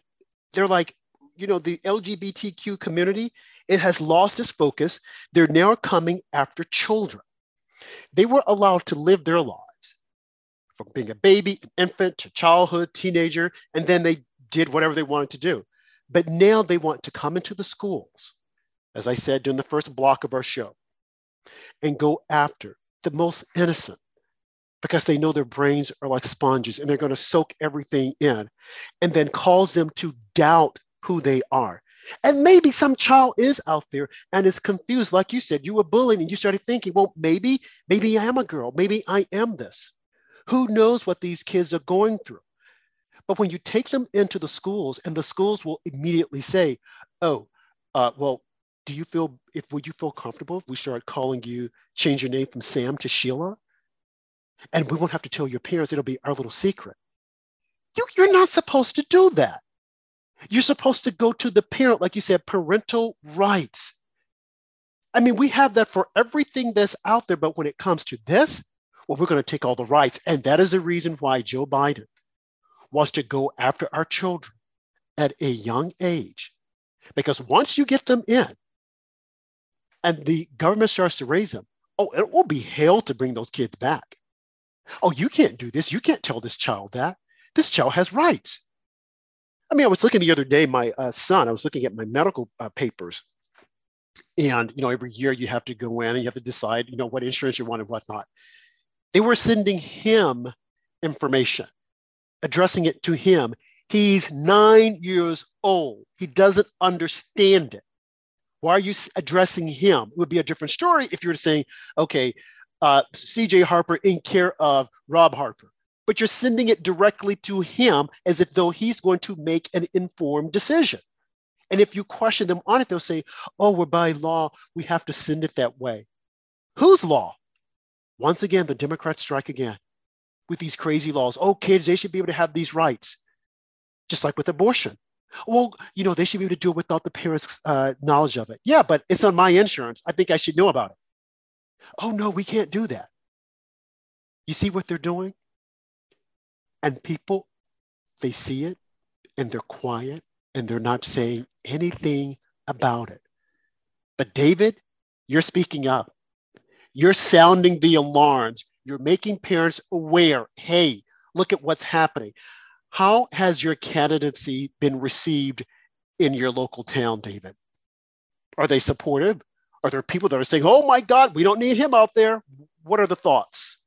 they're like, you know, the LGBTQ community, it has lost its focus. They're now coming after children. They were allowed to live their lives from being a baby, an infant to childhood, teenager, and then they did whatever they wanted to do. But now they want to come into the schools, as I said during the first block of our show, and go after the most innocent because they know their brains are like sponges and they're going to soak everything in and then cause them to doubt who they are. And maybe some child is out there and is confused. Like you said, you were bullied and you started thinking, well, maybe, maybe I am a girl. Maybe I am this. Who knows what these kids are going through? But when you take them into the schools, and the schools will immediately say, "Oh, uh, well, do you feel if would you feel comfortable if we start calling you change your name from Sam to Sheila? And we won't have to tell your parents; it'll be our little secret." You, you're not supposed to do that. You're supposed to go to the parent, like you said, parental rights. I mean, we have that for everything that's out there, but when it comes to this, well, we're going to take all the rights. And that is the reason why Joe Biden wants to go after our children at a young age. Because once you get them in and the government starts to raise them, oh, it will be hell to bring those kids back. Oh, you can't do this. You can't tell this child that. This child has rights. I mean, I was looking the other day, my uh, son, I was looking at my medical uh, papers. And, you know, every year you have to go in and you have to decide, you know, what insurance you want and whatnot. They were sending him information, addressing it to him. He's nine years old. He doesn't understand it. Why are you addressing him? It would be a different story if you were saying, okay, uh, CJ Harper in care of Rob Harper, but you're sending it directly to him as if though he's going to make an informed decision. And if you question them on it, they'll say, oh, we're by law, we have to send it that way. Whose law? Once again, the Democrats strike again with these crazy laws. Oh, kids, they should be able to have these rights, just like with abortion. Well, you know, they should be able to do it without the parents' uh, knowledge of it. Yeah, but it's on my insurance. I think I should know about it. Oh, no, we can't do that. You see what they're doing? And people, they see it and they're quiet and they're not saying anything about it. But David, you're speaking up. You're sounding the alarms. You're making parents aware hey, look at what's happening. How has your candidacy been received in your local town, David? Are they supportive? Are there people that are saying, oh my God, we don't need him out there? What are the thoughts?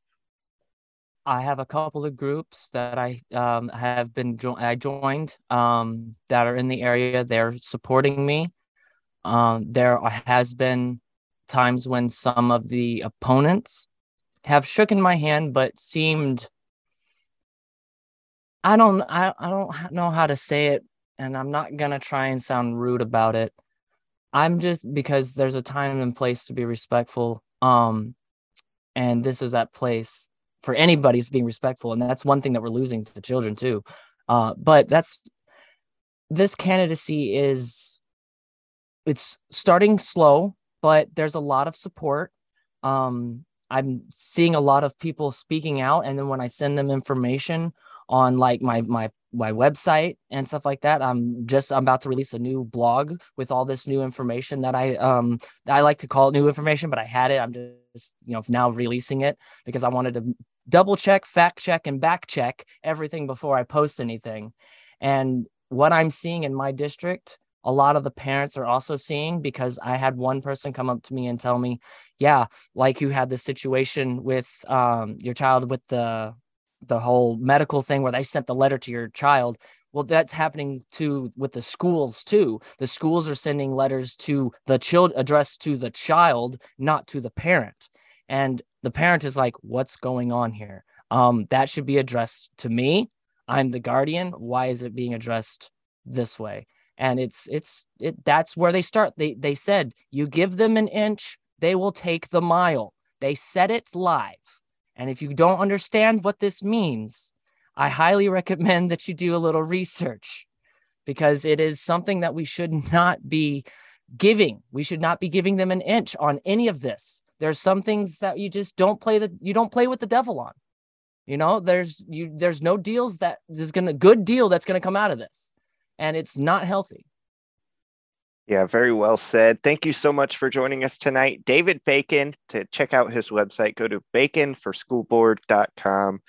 I have a couple of groups that I um, have been jo- I joined um, that are in the area. They're supporting me. Um, there has been times when some of the opponents have shooken my hand, but seemed I don't I, I don't know how to say it, and I'm not gonna try and sound rude about it. I'm just because there's a time and place to be respectful. Um, and this is that place for anybody's being respectful and that's one thing that we're losing to the children too uh, but that's this candidacy is it's starting slow but there's a lot of support um, i'm seeing a lot of people speaking out and then when i send them information on like my my my website and stuff like that. I'm just I'm about to release a new blog with all this new information that I um I like to call it new information, but I had it. I'm just you know now releasing it because I wanted to double check, fact check, and back check everything before I post anything. And what I'm seeing in my district, a lot of the parents are also seeing because I had one person come up to me and tell me, yeah, like you had the situation with um, your child with the the whole medical thing where they sent the letter to your child. Well that's happening to with the schools too. The schools are sending letters to the child addressed to the child not to the parent. And the parent is like what's going on here? Um that should be addressed to me. I'm the guardian. Why is it being addressed this way and it's it's it that's where they start. They they said you give them an inch they will take the mile. They said it live. And if you don't understand what this means i highly recommend that you do a little research because it is something that we should not be giving. We should not be giving them an inch on any of this. There's some things that you just don't play the you don't play with the devil on. You know there's you there's no deals that there's gonna good deal that's gonna come out of this and it's not healthy yeah, very well said. Thank you so much for joining us tonight. David Bacon, to check out his website, go to baconforschoolboard.com.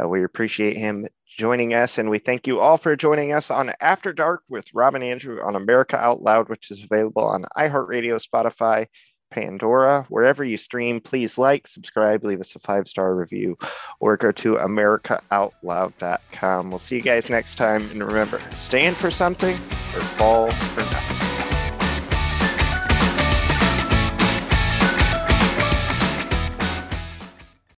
Uh, we appreciate him joining us, and we thank you all for joining us on After Dark with Rob and Andrew on America Out Loud, which is available on iHeartRadio, Spotify, Pandora, wherever you stream. Please like, subscribe, leave us a five star review, or go to AmericaOutloud.com. We'll see you guys next time. And remember, stand for something or fall for nothing.